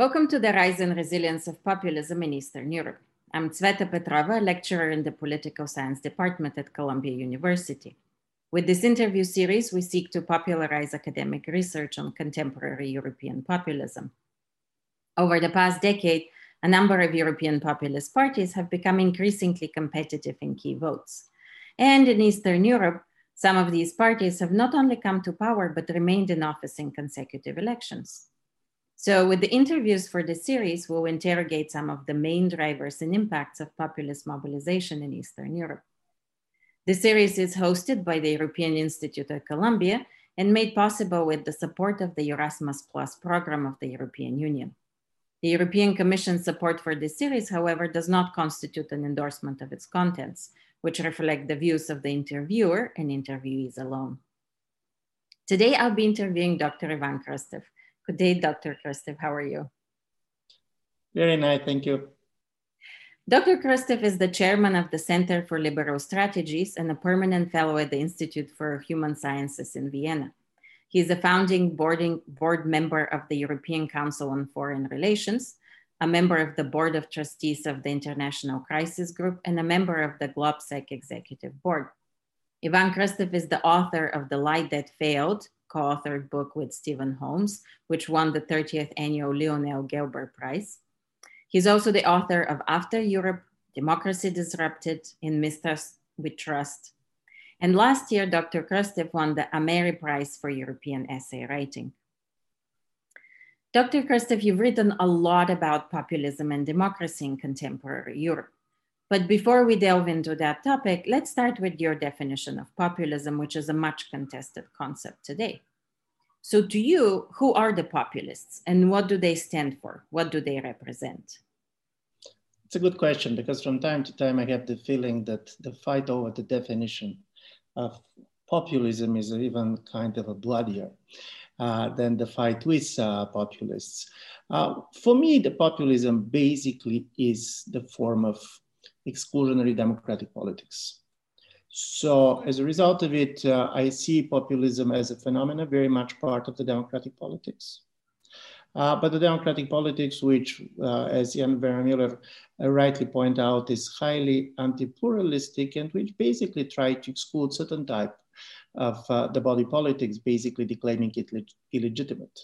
Welcome to the Rise and Resilience of Populism in Eastern Europe. I'm Tsveta Petrova, lecturer in the Political Science Department at Columbia University. With this interview series, we seek to popularize academic research on contemporary European populism. Over the past decade, a number of European populist parties have become increasingly competitive in key votes. And in Eastern Europe, some of these parties have not only come to power, but remained in office in consecutive elections. So with the interviews for this series, we'll interrogate some of the main drivers and impacts of populist mobilization in Eastern Europe. The series is hosted by the European Institute at Columbia and made possible with the support of the Erasmus Plus program of the European Union. The European Commission's support for this series, however, does not constitute an endorsement of its contents, which reflect the views of the interviewer and interviewees alone. Today, I'll be interviewing Dr. Ivan Krastev, Good day, Dr. Krastev. How are you? Very nice, thank you. Dr. Krastev is the chairman of the Center for Liberal Strategies and a permanent fellow at the Institute for Human Sciences in Vienna. He is a founding boarding, board member of the European Council on Foreign Relations, a member of the Board of Trustees of the International Crisis Group, and a member of the GlobSec Executive Board. Ivan Krastev is the author of The Light That Failed, co-authored book with Stephen Holmes, which won the 30th annual Lionel Gelber Prize. He's also the author of After Europe, Democracy Disrupted in Mistrust We Trust. And last year, Dr. Krastev won the Améry Prize for European essay writing. Dr. Krastev, you've written a lot about populism and democracy in contemporary Europe. But before we delve into that topic, let's start with your definition of populism, which is a much contested concept today. So, to you, who are the populists and what do they stand for? What do they represent? It's a good question because from time to time I have the feeling that the fight over the definition of populism is even kind of a bloodier uh, than the fight with uh, populists. Uh, for me, the populism basically is the form of exclusionary democratic politics. So as a result of it, uh, I see populism as a phenomenon very much part of the democratic politics. Uh, but the democratic politics, which, uh, as Jan Müller uh, rightly pointed out, is highly anti-pluralistic and which basically try to exclude certain type of uh, the body politics, basically declaring it illegitimate.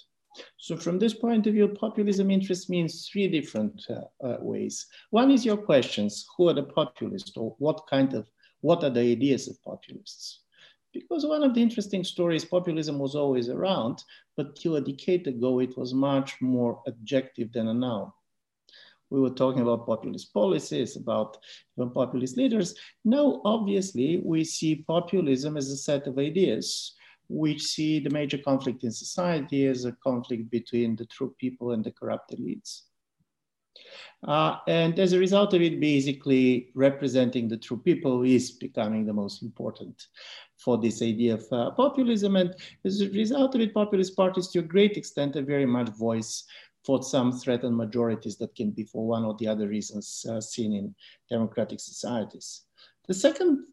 So from this point of view, populism interests me in three different uh, uh, ways. One is your questions, who are the populists or what kind of, what are the ideas of populists? Because one of the interesting stories, populism was always around, but till a decade ago, it was much more adjective than a noun. We were talking about populist policies, about even populist leaders. Now, obviously, we see populism as a set of ideas which see the major conflict in society as a conflict between the true people and the corrupt elites. Uh, and as a result of it, basically representing the true people is becoming the most important for this idea of uh, populism. And as a result of it, populist parties to a great extent are very much voice for some threatened majorities that can be for one or the other reasons uh, seen in democratic societies. The second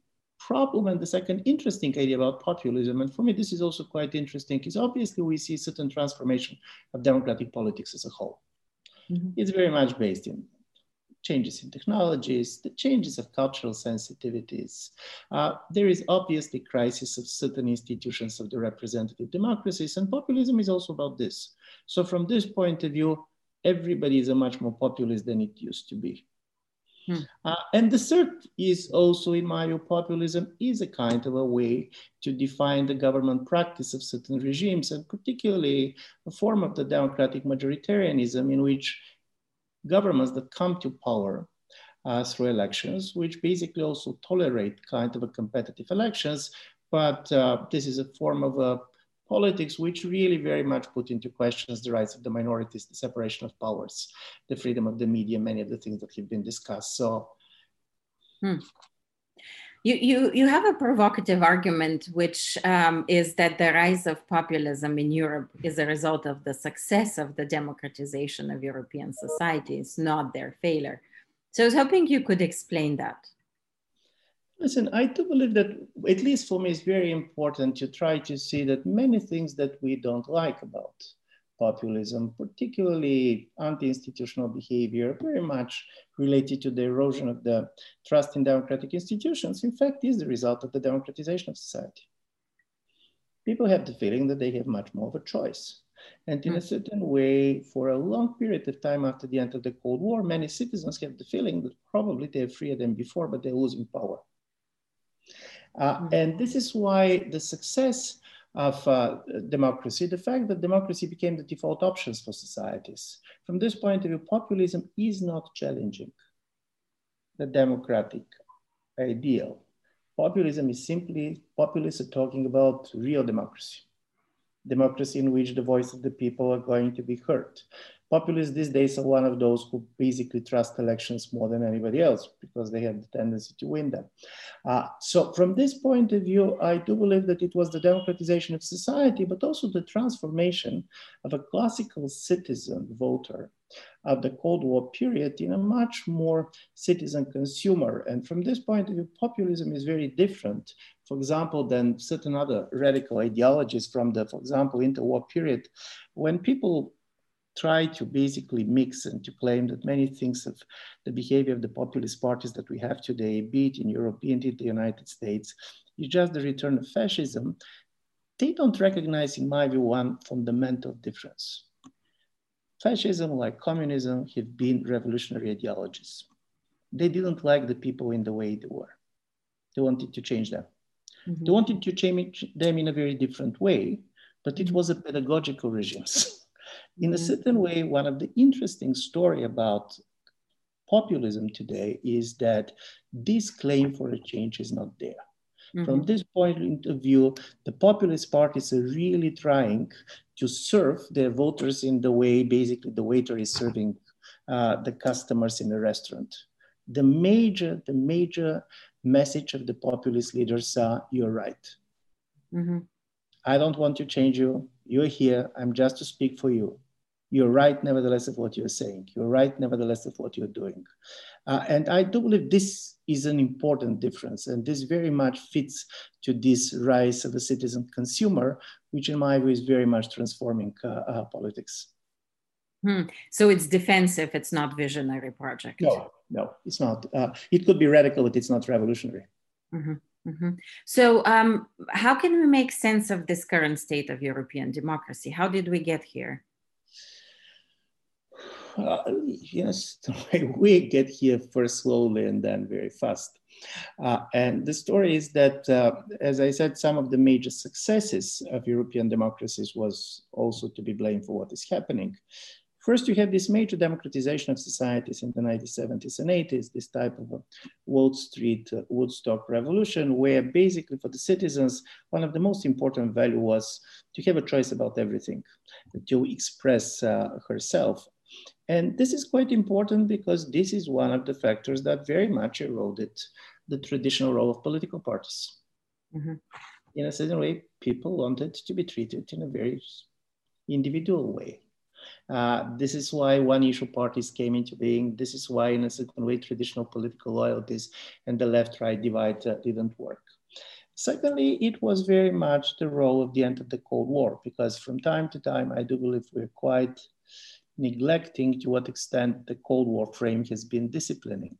problem and the second interesting idea about populism, and for me this is also quite interesting, is obviously we see certain transformation of democratic politics as a whole. Mm-hmm. It's very much based in changes in technologies, the changes of cultural sensitivities. Uh, there is obviously crisis of certain institutions of the representative democracies, and populism is also about this. So from this point of view, everybody is a much more populist than it used to be. Hmm. Uh, and the third is also, in my populism is a kind of a way to define the government practice of certain regimes, and particularly a form of the democratic majoritarianism in which governments that come to power uh, through elections, which basically also tolerate kind of a competitive elections, but uh, this is a form of a politics, which really very much put into questions the rights of the minorities, the separation of powers, the freedom of the media, many of the things that have been discussed. So, hmm. you, you, you have a provocative argument, which um, is that the rise of populism in Europe is a result of the success of the democratization of European societies, not their failure. So I was hoping you could explain that. Listen, I do believe that, at least for me, it's very important to try to see that many things that we don't like about populism, particularly anti-institutional behavior, very much related to the erosion of the trust in democratic institutions, in fact, is the result of the democratization of society. People have the feeling that they have much more of a choice. And in a hmm. certain way, for a long period of time after the end of the Cold War, many citizens have the feeling that probably they're freer than before, but they're losing power. Uh, hmm. and this is why the success of uh, democracy, the fact that democracy became the default options for societies. From this point of view, populism is not challenging the democratic ideal. Populism is simply, populists are talking about real democracy, democracy in which the voice of the people are going to be heard, populists these days are one of those who basically trust elections more than anybody else because they have the tendency to win them. Uh, so from this point of view, I do believe that it was the democratization of society, but also the transformation of a classical citizen voter of the Cold War period in a much more citizen consumer. And from this point of view, populism is very different, for example, than certain other radical ideologies from the, for example, interwar period, when people try to basically mix and to claim that many things of the behavior of the populist parties that we have today, be it in Europe, be it in the United States, is just the return of fascism, they don't recognize, in my view, one fundamental difference. Fascism, like communism, have been revolutionary ideologies. They didn't like the people in the way they were. They wanted to change them. Mm-hmm. They wanted to change them in a very different way, but it was a pedagogical regime. In a mm-hmm. certain way, one of the interesting story about populism today is that this claim for a change is not there. Mm-hmm. From this point of view, the populist parties are really trying to serve their voters in the way basically the waiter is serving uh, the customers in a restaurant. The major, the major message of the populist leaders are you're right. Mm-hmm. I don't want to change you. You're here. I'm just to speak for you you're right nevertheless of what you're saying. You're right nevertheless of what you're doing. Uh, and I do believe this is an important difference. And this very much fits to this rise of the citizen consumer, which in my view is very much transforming uh, uh, politics. Hmm. So it's defensive, it's not visionary project. No, no, it's not. Uh, it could be radical, but it's not revolutionary. Mm-hmm. Mm-hmm. So, um, how can we make sense of this current state of European democracy? How did we get here? Uh, yes, we get here first slowly and then very fast. Uh, and the story is that, uh, as I said, some of the major successes of European democracies was also to be blamed for what is happening. First, you have this major democratization of societies in the 1970s and 80s, this type of Wall Street uh, Woodstock revolution, where basically for the citizens, one of the most important value was to have a choice about everything, to express uh, herself and this is quite important because this is one of the factors that very much eroded the traditional role of political parties. Mm-hmm. In a certain way, people wanted to be treated in a very individual way. Uh, this is why one issue parties came into being. This is why, in a certain way, traditional political loyalties and the left right divide uh, didn't work. Secondly, it was very much the role of the end of the Cold War, because from time to time, I do believe we're quite neglecting to what extent the Cold War frame has been disciplining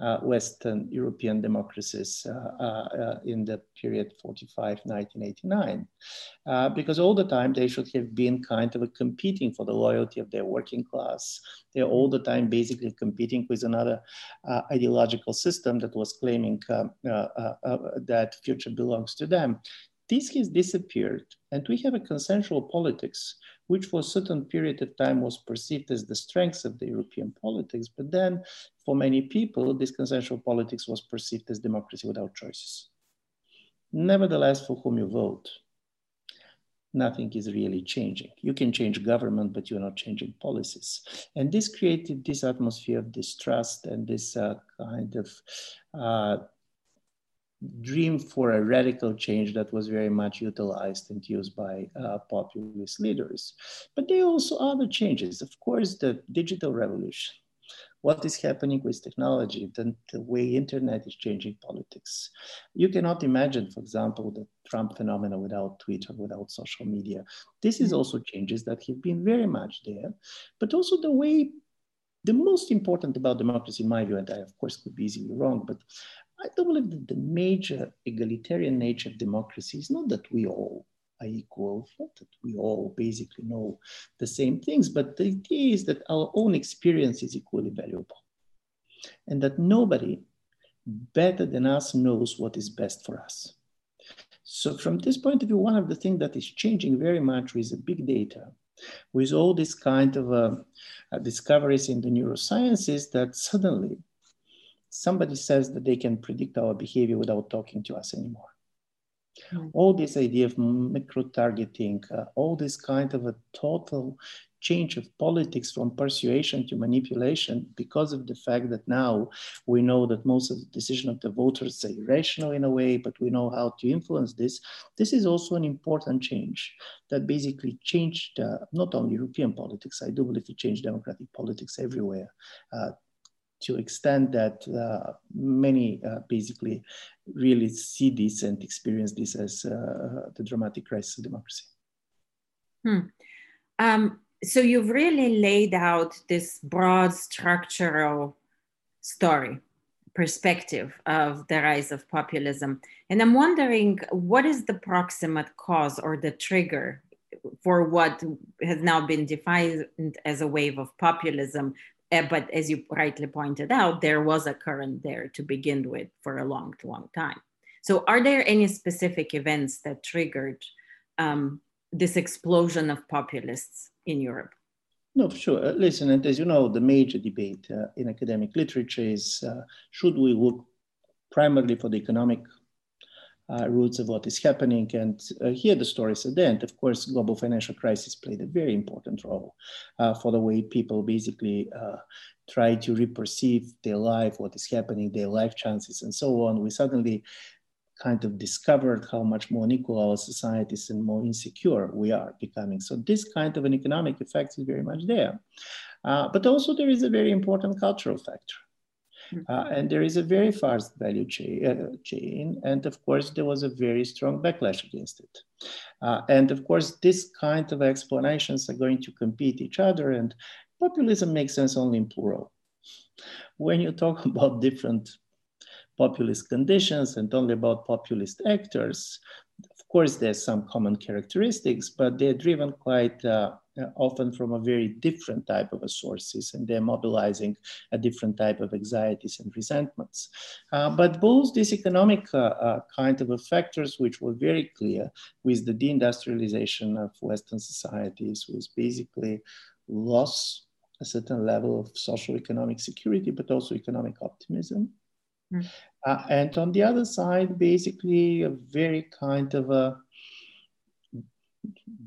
uh, Western European democracies uh, uh, uh in the period 45 1989. Uh, because all the time they should have been kind of competing for the loyalty of their working class. They're all the time basically competing with another uh, ideological system that was claiming that future belongs to them. This has disappeared, and we have a consensual politics which for a certain period of time was perceived as the strength of the European politics. But then for many people, this consensual politics was perceived as democracy without choices. Nevertheless, for whom you vote, nothing is really changing. You can change government, but you're not changing policies. And this created this atmosphere of distrust and this uh, kind of uh, dream for a radical change that was very much utilized and used by uh, populist leaders. But there are also other changes. Of course, the digital revolution what is happening with technology, the, the way internet is changing politics. You cannot imagine, for example, the Trump phenomenon without Twitter, without social media. This is also changes that have been very much there, but also the way, the most important about democracy, in my view, and I of course could be easily wrong, but I don't believe that the major egalitarian nature of democracy is not that we all are equal, not that we all basically know the same things, but the idea is that our own experience is equally valuable and that nobody better than us knows what is best for us. So from this point of view, one of the things that is changing very much with big data, with all this kind of uh, uh, discoveries in the neurosciences that suddenly somebody says that they can predict our behavior without talking to us anymore. Mm. All this idea of micro targeting, uh, all this kind of a total change of politics from persuasion to manipulation because of the fact that now we know that most of the decision of the voters are irrational in a way, but we know how to influence this. This is also an important change that basically changed uh, not only European politics, I do believe it changed democratic politics everywhere. Uh, to extent that uh, many uh, basically really see this and experience this as uh, the dramatic crisis of democracy. Hmm. Um, so you've really laid out this broad structural story perspective of the rise of populism and i'm wondering what is the proximate cause or the trigger for what has now been defined as a wave of populism uh, but as you rightly pointed out, there was a current there to begin with for a long, long time. So, are there any specific events that triggered um, this explosion of populists in Europe? No, for sure. Uh, listen, and as you know, the major debate uh, in academic literature is uh, should we look primarily for the economic uh, roots of what is happening. And uh, here the story is at the end. Of course, global financial crisis played a very important role uh, for the way people basically uh, try to reperceive their life, what is happening, their life chances, and so on. We suddenly kind of discovered how much more unequal our societies and more insecure we are becoming. So this kind of an economic effect is very much there. Uh, but also there is a very important cultural factor. Uh, and there is a very fast value chain, uh, chain, And of course, there was a very strong backlash against it. Uh, and of course, this kind of explanations are going to compete each other. And populism makes sense only in plural. When you talk about different populist conditions and only about populist actors, of course, there's some common characteristics, but they're driven quite uh, often from a very different type of sources and they're mobilizing a different type of anxieties and resentments. Uh, but both these economic uh, uh kind of factors, which were very clear with the deindustrialization of Western societies, was basically loss a certain level of social economic security, but also economic optimism. Mm. Uh, and on the other side, basically a very kind of a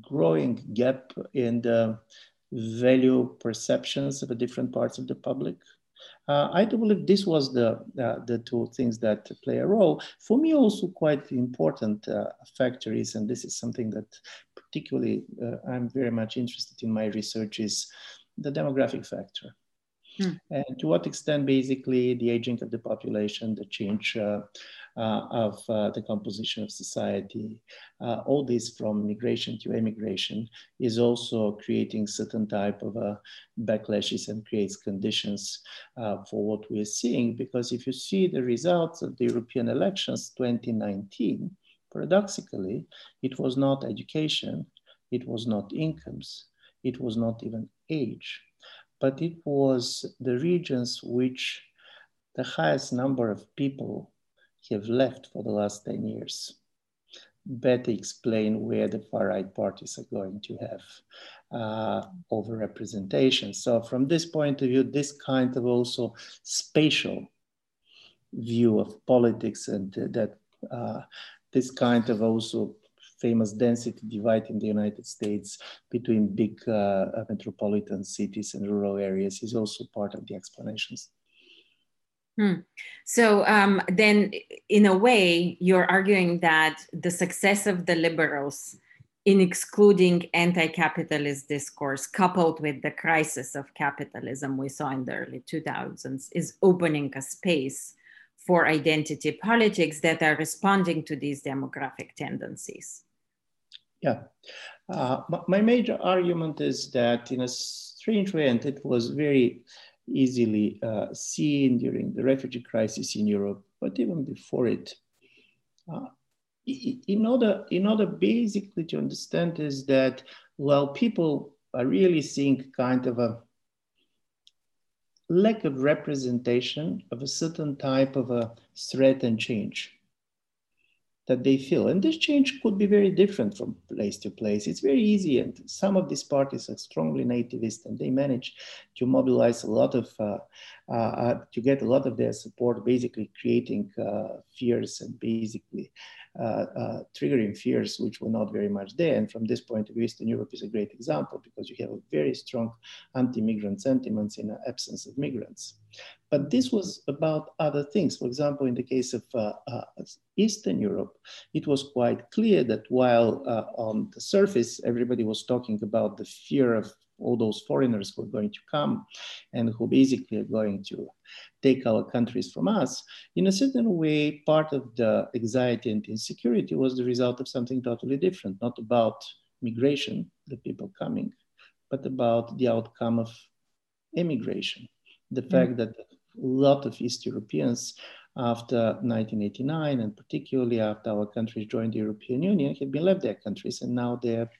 growing gap in the value perceptions of the different parts of the public. Uh, I do believe this was the uh, the two things that play a role. For me, also quite important uh, factor is, and this is something that particularly uh, I'm very much interested in my research is the demographic factor. Hmm. And to what extent, basically, the aging of the population, the change uh, of uh, the composition of society, uh, all this from migration to emigration is also creating certain type of backlashes and creates conditions for what we're seeing. Because if you see the results of the European elections 2019, paradoxically, it was not education, it was not incomes, it was not even age, but it was the regions which the highest number of people have left for the last 10 years better explain where the far right parties are going to have uh, overrepresentation. So from this point of view, this kind of also spatial view of politics and that uh, this kind of also famous density divide in the United States between big uh, metropolitan cities and rural areas is also part of the explanations. Hmm. So um, then, in a way, you're arguing that the success of the liberals in excluding anti-capitalist discourse coupled with the crisis of capitalism we saw in the early 2000s is opening a space for identity politics that are responding to these demographic tendencies yeah uh, my major argument is that in a strange way and it was very easily uh, seen during the refugee crisis in europe but even before it. Uh, in order, in order basically to understand is that, well, people are really seeing kind of a lack of representation of a certain type of a threat and change that they feel. And this change could be very different from place to place. It's very easy. And some of these parties are strongly nativist and they manage to mobilize a lot of, uh, uh, uh to get a lot of their support, basically creating uh, fears and basically triggering fears which were not very much there. And from this point of view, Eastern Europe is a great example because you have a very strong anti-migrant sentiments in the absence of migrants. But this was about other things. For example, in the case of uh, uh, Eastern Europe, it was quite clear that while uh, on the surface everybody was talking about the fear of all those foreigners who are going to come and who basically are going to take our countries from us, in a certain way, part of the anxiety and insecurity was the result of something totally different, not about migration, the people coming, but about the outcome of immigration. The mm. fact that a lot of East Europeans after 1989 and particularly after our countries joined the European Union had been left their countries and now they're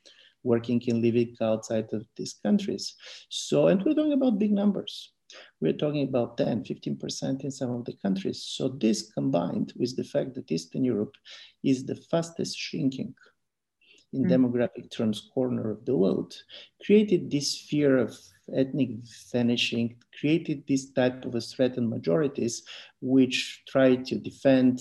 working and living outside of these countries. So, and we're talking about big numbers. We're talking about 10, 15% in some of the countries. So this combined with the fact that Eastern Europe is the fastest shrinking in mm. demographic terms corner of the world, created this fear of ethnic vanishing, created this type of a threatened majorities which try to defend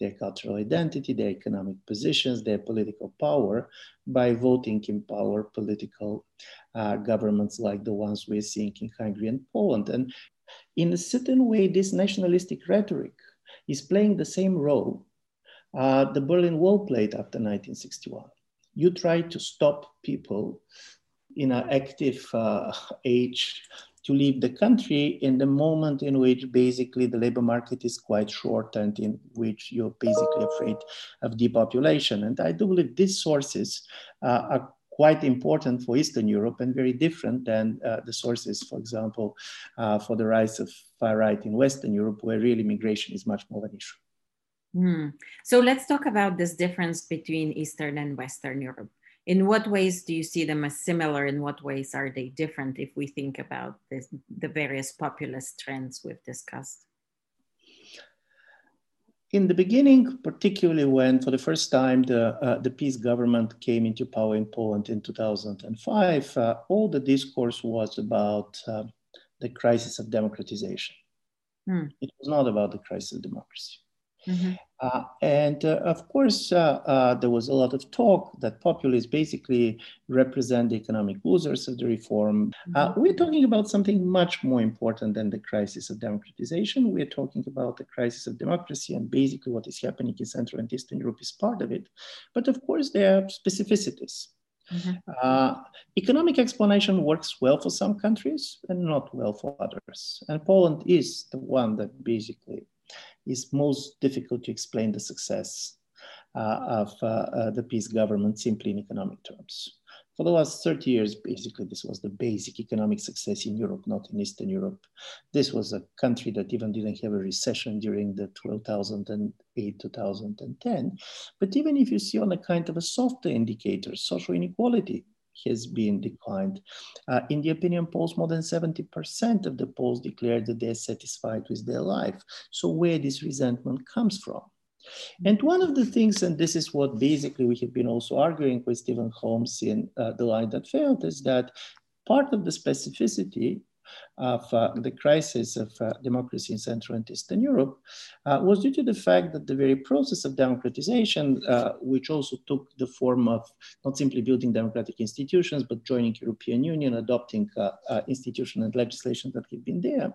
their cultural identity, their economic positions, their political power by voting in power political uh, governments like the ones we're seeing in Hungary and Poland. And in a certain way, this nationalistic rhetoric is playing the same role uh, the Berlin Wall played after 1961. You try to stop people in an active uh, age to leave the country in the moment in which basically the labor market is quite short and in which you're basically afraid of depopulation. And I do believe these sources uh, are quite important for Eastern Europe and very different than uh, the sources, for example, uh, for the rise of far right in Western Europe, where really migration is much more of an issue. Mm. So let's talk about this difference between Eastern and Western Europe in what ways do you see them as similar? In what ways are they different if we think about this, the various populist trends we've discussed? In the beginning particularly when for the first time the, uh, the PiS government came into power in poland in 2005 uh, all the discourse was about uh, the crisis of democratization. Hmm. it was not about the crisis of democracy Mm-hmm. Uh, and uh, of course, uh, uh, there was a lot of talk that populists basically represent the economic losers of the reform. Uh, mm-hmm. we're talking about something much more important than the crisis of democratization. We're talking about the crisis of democracy, and basically what is happening in Central and Eastern Europe is part of it. But of course, there are specificities. Mm-hmm. Uh, economic explanation works well for some countries and not well for others. And Poland is the one that basically is most difficult to explain the success uh, of uh, uh, the PiS government simply in economic terms. For the last 30 years, basically, this was the basic economic success in Europe, not in Eastern Europe. This was a country that even didn't have a recession during the 2008, 2010. But even if you see on a kind of a softer indicator, social inequality has been declined. Uh, in the opinion polls, more than 70% of the polls declared that they're satisfied with their life. So where this resentment comes from? And one of the things, and this is what basically we have been also arguing with Stephen Holmes in uh, The Light That Failed, is that part of the specificity of uh, the crisis of uh, democracy in Central and Eastern Europe uh, was due to the fact that the very process of democratization, uh, which also took the form of not simply building democratic institutions, but joining European Union, adopting uh, institution and legislation that had been there,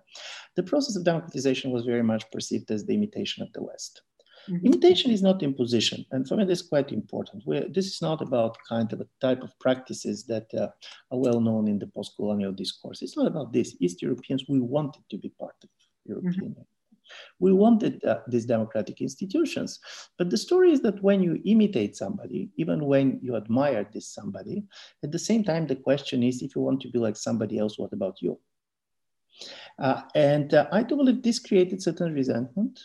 the process of democratization was very much perceived as the imitation of the West. Mm-hmm. Imitation is not imposition, and for me, this is quite important. We're, this is not about kind of a type of practices that uh, are well known in the post-colonial discourse. It's not about this. East Europeans, we wanted to be part of European. Mm-hmm. We wanted uh, these democratic institutions, but the story is that when you imitate somebody, even when you admire this somebody, at the same time, the question is, if you want to be like somebody else, what about you? Uh, and uh, I do believe this created certain resentment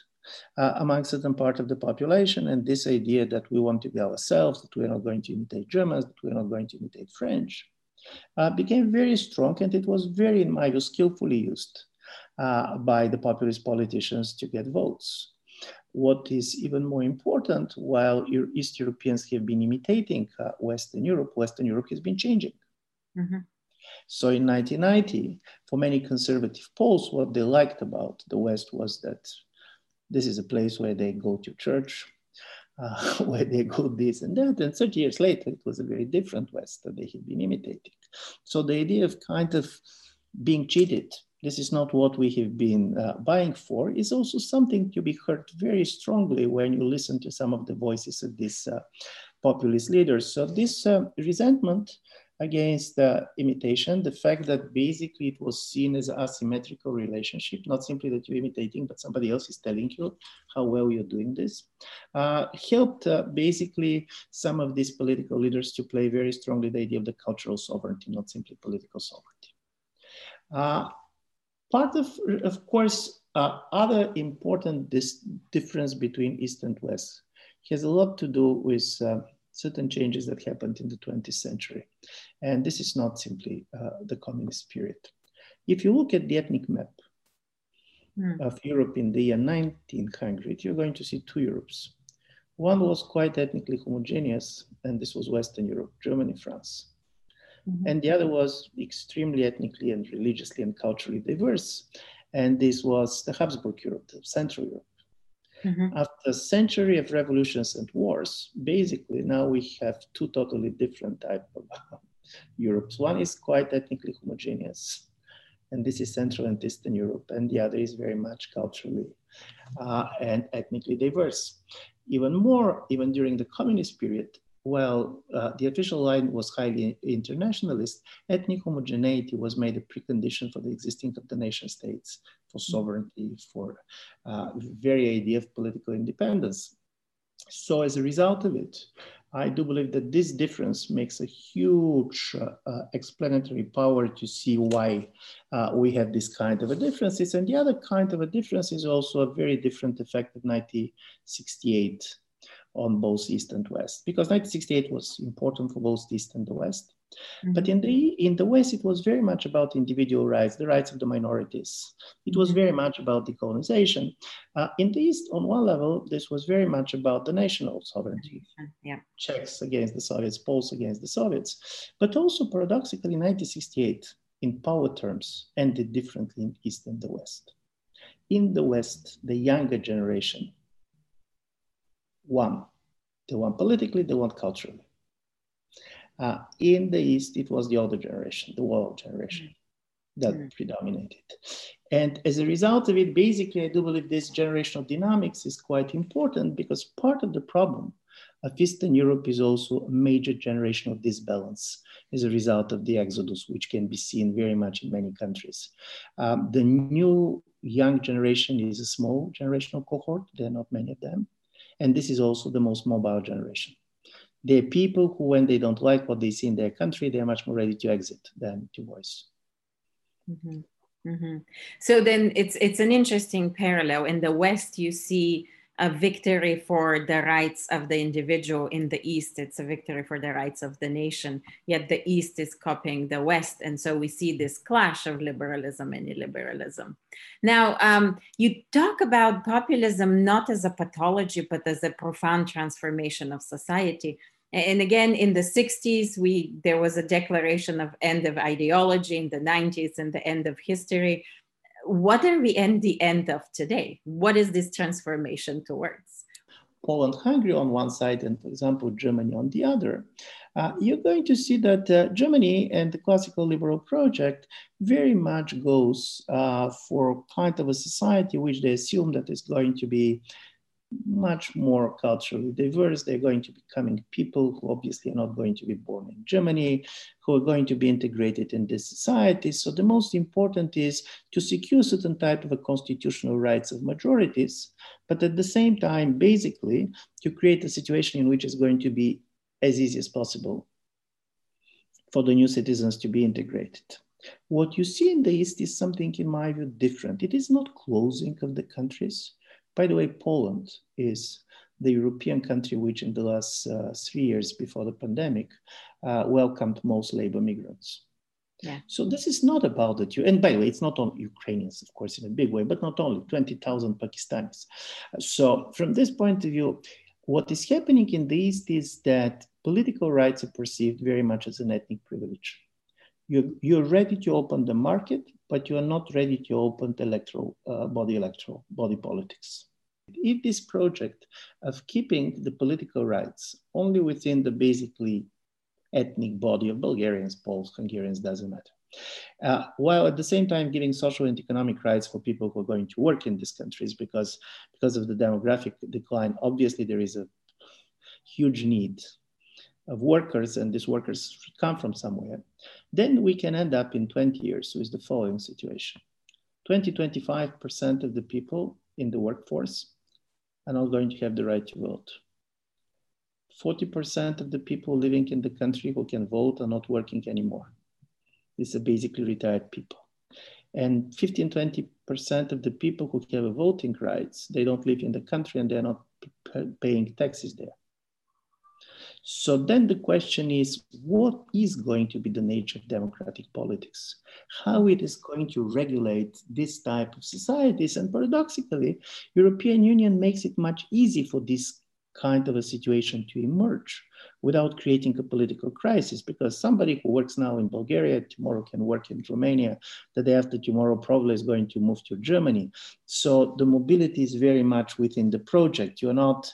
uh, among certain part of the population. And this idea that we want to be ourselves, that we're not going to imitate Germans, that we're not going to imitate French, uh, became very strong. And it was very, in my view, skillfully used uh, by the populist politicians to get votes. What is even more important, while East Europeans have been imitating uh, Western Europe, Western Europe has been changing. Mm-hmm. So in 1990, for many conservative Poles, what they liked about the West was that this is a place where they go to church, uh, where they go this and that. And 30 years later, it was a very different West that they had been imitating. So the idea of kind of being cheated, this is not what we have been uh, buying for, is also something to be heard very strongly when you listen to some of the voices of these uh, populist leaders. So this uh, resentment against the imitation, the fact that basically it was seen as an asymmetrical relationship, not simply that you're imitating, but somebody else is telling you how well you're doing this, uh, helped uh, basically some of these political leaders to play very strongly the idea of the cultural sovereignty, not simply political sovereignty. Uh, part of, of course, uh, other important difference between East and West has a lot to do with uh, certain changes that happened in the 20th century. And this is not simply uh, the communist period. If you look at the ethnic map mm. of Europe in the year 1900, you're going to see two Europes. One was quite ethnically homogeneous, and this was Western Europe, Germany, France. Mm-hmm. And the other was extremely ethnically and religiously and culturally diverse. And this was the Habsburg Europe, the Central Europe. Mm-hmm. After a century of revolutions and wars, basically now we have two totally different type of Europe. One is quite ethnically homogeneous, and this is Central and Eastern Europe, and the other is very much culturally uh, and ethnically diverse. Even more, even during the communist period, while uh, the official line was highly internationalist, ethnic homogeneity was made a precondition for the existing of the nation states, for sovereignty, for uh, very idea of political independence. So as a result of it, I do believe that this difference makes a huge uh, uh, explanatory power to see why uh, we have this kind of a differences. And the other kind of a difference is also a very different effect of 1968 on both East and West, because 1968 was important for both East and the West. Mm-hmm. But in the in the West, it was very much about individual rights, the rights of the minorities. It was very much about decolonization. Uh, in the East, on one level, this was very much about the national sovereignty. Yeah. Czechs against the Soviets, Poles against the Soviets. But also, paradoxically, 1968, in power terms, ended differently in East and the West. In the West, the younger generation won. They won politically, they won culturally. Uh, in the East, it was the older generation, the world generation, that mm. predominated. And as a result of it, basically, I do believe this generational dynamics is quite important because part of the problem of Eastern Europe is also a major generational disbalance as a result of the exodus, which can be seen very much in many countries. Um, the new young generation is a small generational cohort, there are not many of them. And this is also the most mobile generation. There are people who, when they don't like what they see in their country, they're much more ready to exit than to voice. Mm-hmm. Mm-hmm. So then it's it's an interesting parallel. In the West, you see a victory for the rights of the individual. In the East, it's a victory for the rights of the nation. Yet the East is copying the West. And so we see this clash of liberalism and illiberalism. Now, um, you talk about populism not as a pathology, but as a profound transformation of society. And again, in the 60s, we there was a declaration of end of ideology. In the 90s, and the end of history what are we in the end of today? What is this transformation towards? Poland, Hungary on one side, and for example, Germany on the other, uh, you're going to see that uh, Germany and the classical liberal project very much goes uh, for kind of a society which they assume that is going to be much more culturally diverse. They're going to be coming people who obviously are not going to be born in Germany, who are going to be integrated in this society. So the most important is to secure certain type of constitutional rights of majorities, but at the same time, basically, to create a situation in which it's going to be as easy as possible for the new citizens to be integrated. What you see in the East is something, in my view, different. It is not closing of the countries. By the way, Poland is the European country which, in the last uh, three years before the pandemic, uh, welcomed most labor migrants. Yeah. So this is not about that you, and by the way, it's not only Ukrainians, of course, in a big way, but not only 20,000 Pakistanis. So from this point of view, what is happening in the East is that political rights are perceived very much as an ethnic privilege you're, you're ready to open the market, but you are not ready to open the electoral uh, body electoral body politics. If this project of keeping the political rights only within the basically ethnic body of Bulgarians, Poles, Hungarians, doesn't matter. Uh, while at the same time giving social and economic rights for people who are going to work in these countries because, because of the demographic decline, obviously there is a huge need of workers and these workers should come from somewhere, then we can end up in 20 years with the following situation. 20, 25% of the people in the workforce are not going to have the right to vote. 40% of the people living in the country who can vote are not working anymore. These are basically retired people. And 15, 20% of the people who have voting rights, they don't live in the country and they're not paying taxes there. So then the question is, what is going to be the nature of democratic politics? How it is going to regulate this type of societies? And paradoxically, European Union makes it much easier for this kind of a situation to emerge without creating a political crisis because somebody who works now in Bulgaria tomorrow can work in Romania the day after tomorrow probably is going to move to Germany so the mobility is very much within the project you're not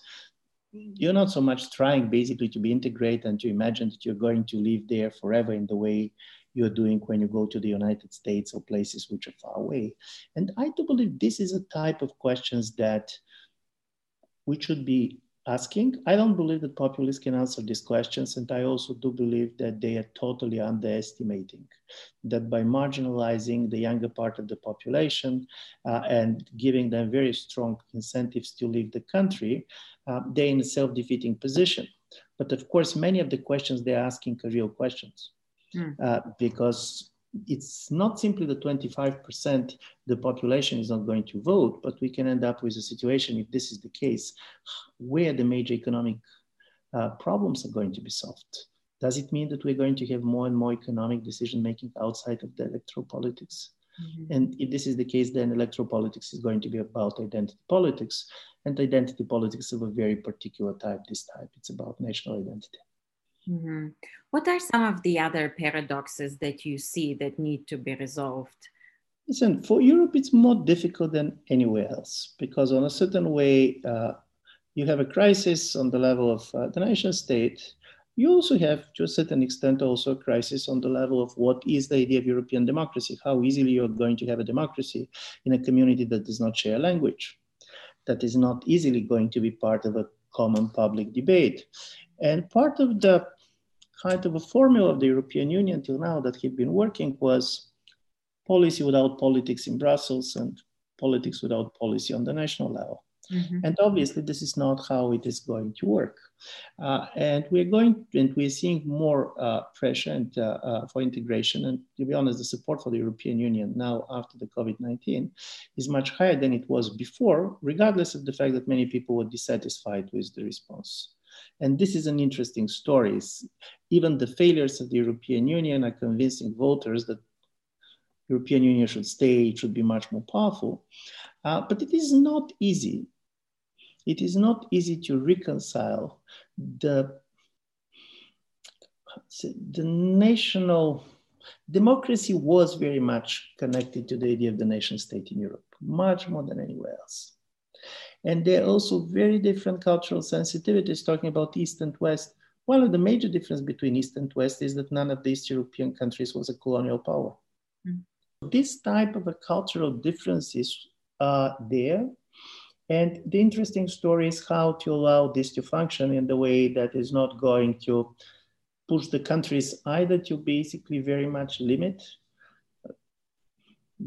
you're not so much trying basically to be integrated and to imagine that you're going to live there forever in the way you're doing when you go to the United States or places which are far away. And I do believe this is a type of questions that we should be asking. I don't believe that populists can answer these questions, and I also do believe that they are totally underestimating that by marginalizing the younger part of the population uh, and giving them very strong incentives to leave the country, uh, they're in a self-defeating position. But of course, many of the questions they're asking are real questions mm. uh, because it's not simply the 25% the population is not going to vote, but we can end up with a situation, if this is the case, where the major economic uh, problems are going to be solved. Does it mean that we're going to have more and more economic decision making outside of the electoral politics? Mm-hmm. And if this is the case, then electoral politics is going to be about identity politics, and identity politics of a very particular type. This type, it's about national identity. Mm-hmm. What are some of the other paradoxes that you see that need to be resolved? Listen, for Europe, it's more difficult than anywhere else because, on a certain way, uh, you have a crisis on the level of uh, the nation state. You also have, to a certain extent, also a crisis on the level of what is the idea of European democracy, how easily you're going to have a democracy in a community that does not share language, that is not easily going to be part of a common public debate. And part of the kind of a formula of the European Union till now that he'd been working was policy without politics in Brussels and politics without policy on the national level. Mm-hmm. And obviously, this is not how it is going to work. Uh, and we're going and we're seeing more uh, pressure and, uh, uh for integration. And to be honest, the support for the European Union now after the COVID 19 is much higher than it was before, regardless of the fact that many people were dissatisfied with the response. And this is an interesting story. Even the failures of the European Union are convincing voters that European Union should stay, it should be much more powerful. Uh, but it is not easy. It is not easy to reconcile the, the national democracy was very much connected to the idea of the nation state in Europe, much more than anywhere else. And there are also very different cultural sensitivities talking about East and West. One of the major difference between East and West is that none of the East European countries was a colonial power. Mm. This type of a cultural differences are there. And the interesting story is how to allow this to function in the way that is not going to push the countries either to basically very much limit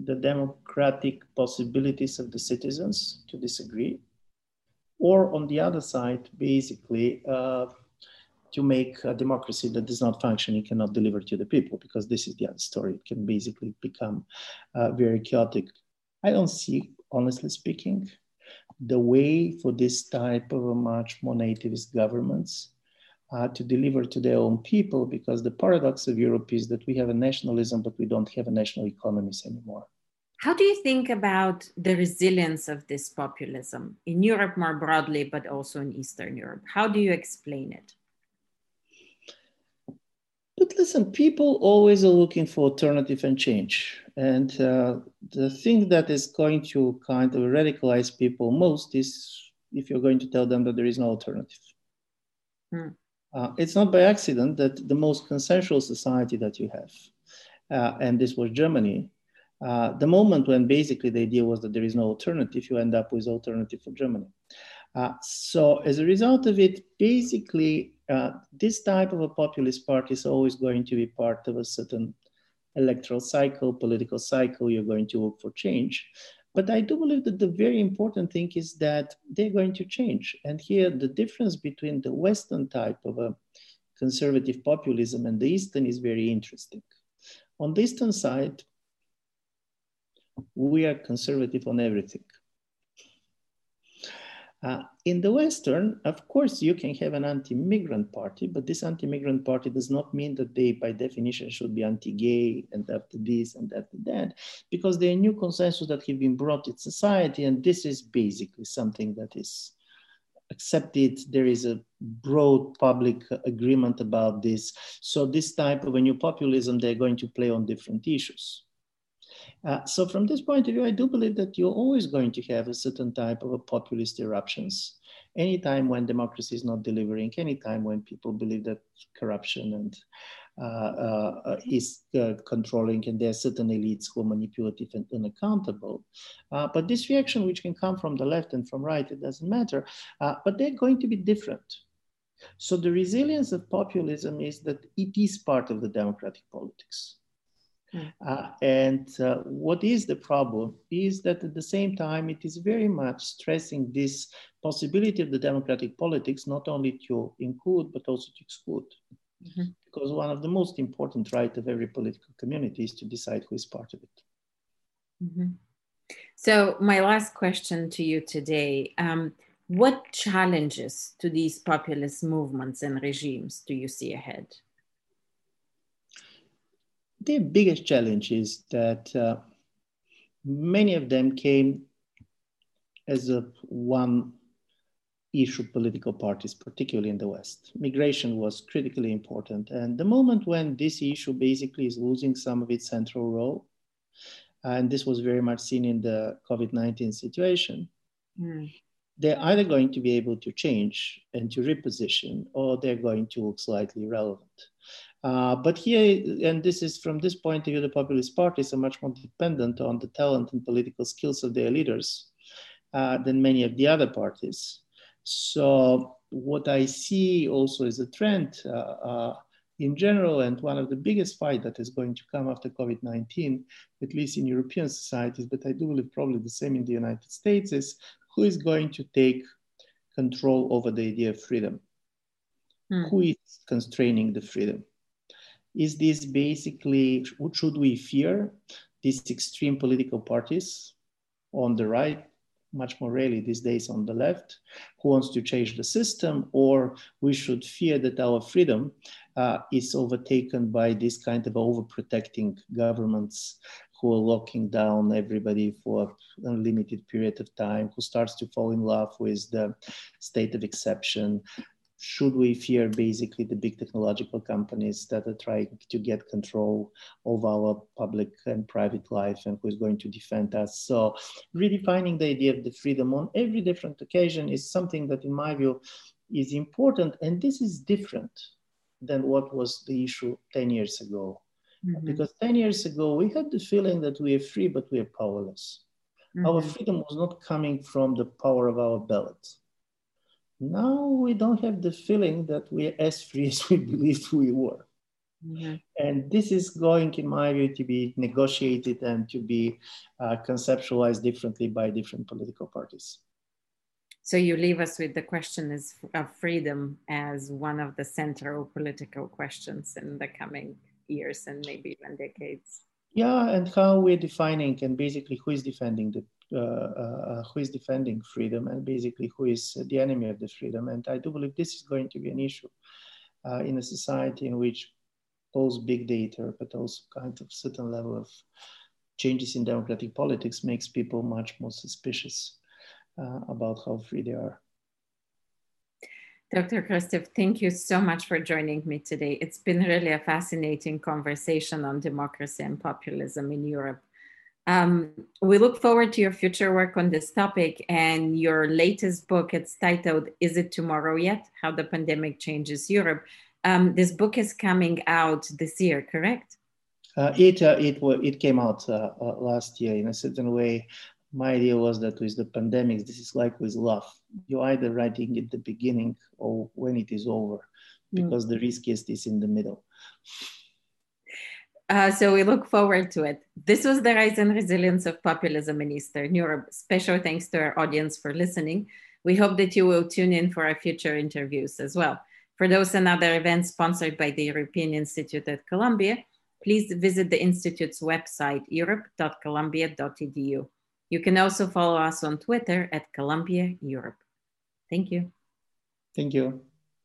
the democratic possibilities of the citizens to disagree, or on the other side, basically uh, to make a democracy that does not function, it cannot deliver to the people, because this is the other story. It can basically become uh, very chaotic. I don't see, honestly speaking, the way for this type of a much more nativist governments uh, to deliver to their own people because the paradox of Europe is that we have a nationalism, but we don't have a national economies anymore. How do you think about the resilience of this populism in Europe more broadly, but also in Eastern Europe? How do you explain it? But listen, people always are looking for alternative and change. And uh, the thing that is going to kind of radicalize people most is if you're going to tell them that there is no alternative. Hmm. Uh, it's not by accident that the most consensual society that you have, uh, and this was Germany, uh, the moment when basically the idea was that there is no alternative, you end up with alternative for Germany. Uh, so as a result of it, basically, uh, this type of a populist party is always going to be part of a certain electoral cycle, political cycle. You're going to look for change. But I do believe that the very important thing is that they're going to change. And here, the difference between the Western type of a conservative populism and the Eastern is very interesting. On the Eastern side, we are conservative on everything. Uh, in the Western, of course, you can have an anti-migrant party, but this anti-migrant party does not mean that they, by definition, should be anti-gay and after this and after that, because there are new consensus that have been brought in society, and this is basically something that is accepted. There is a broad public agreement about this. So this type of a new populism, they're going to play on different issues. Uh, so from this point of view, I do believe that you're always going to have a certain type of populist eruptions. Anytime when democracy is not delivering, anytime when people believe that corruption and uh, uh, is uh, controlling and there are certain elites who are manipulative and unaccountable. Uh, but this reaction, which can come from the left and from right, it doesn't matter, uh, but they're going to be different. So the resilience of populism is that it is part of the democratic politics. Mm. Uh, and uh, what is the problem is that at the same time, it is very much stressing this possibility of the democratic politics not only to include, but also to exclude. Mm-hmm. Because one of the most important rights of every political community is to decide who is part of it. Mm-hmm. So, my last question to you today um, What challenges to these populist movements and regimes do you see ahead? The biggest challenge is that uh, many of them came as a one issue political parties, particularly in the West. Migration was critically important. And the moment when this issue basically is losing some of its central role, and this was very much seen in the COVID 19 situation, mm. they're either going to be able to change and to reposition, or they're going to look slightly relevant. Uh, but here, and this is from this point of view, the populist parties are much more dependent on the talent and political skills of their leaders uh, than many of the other parties. So what I see also is a trend uh, uh in general, and one of the biggest fight that is going to come after COVID-19, at least in European societies, but I do believe probably the same in the United States, is who is going to take control over the idea of freedom? Hmm. Who is constraining the freedom? Is this basically, what should we fear? These extreme political parties on the right, much more rarely these days on the left, who wants to change the system, or we should fear that our freedom uh, is overtaken by this kind of overprotecting governments who are locking down everybody for a limited period of time, who starts to fall in love with the state of exception, should we fear basically the big technological companies that are trying to get control of our public and private life and who is going to defend us so redefining the idea of the freedom on every different occasion is something that in my view is important and this is different than what was the issue 10 years ago mm-hmm. because 10 years ago we had the feeling that we are free but we are powerless Mm-hmm. Our freedom was not coming from the power of our ballots. Now we don't have the feeling that we're as free as we believed we were. Mm-hmm. And this is going, in my view, to be negotiated and to be uh, conceptualized differently by different political parties. So you leave us with the question is of freedom as one of the central political questions in the coming years and maybe even decades. Yeah, and how we're defining and basically who is defending the uh, uh, who is defending freedom and basically who is the enemy of the freedom. And I do believe this is going to be an issue uh, in a society in which both big data, but also kind of certain level of changes in democratic politics makes people much more suspicious uh, about how free they are. Dr. Krastev, thank you so much for joining me today. It's been really a fascinating conversation on democracy and populism in Europe. Um, we look forward to your future work on this topic and your latest book. It's titled Is It Tomorrow Yet? How the Pandemic Changes Europe. Um, this book is coming out this year, correct? Uh, it, uh, it, it came out uh, uh, last year in a certain way my idea was that with the pandemics, this is like with love. You're either writing at the beginning or when it is over, hmm. because mm. the riskiest is in the middle. Uh, so we look forward to it. This was the rise and resilience of populism in Eastern Europe. Special thanks to our audience for listening. We hope that you will tune in for our future interviews as well. For those and other events sponsored by the European Institute at Columbia, please visit the Institute's website, europe.columbia.edu. You can also follow us on Twitter at Columbia Europe. Thank you. Thank you.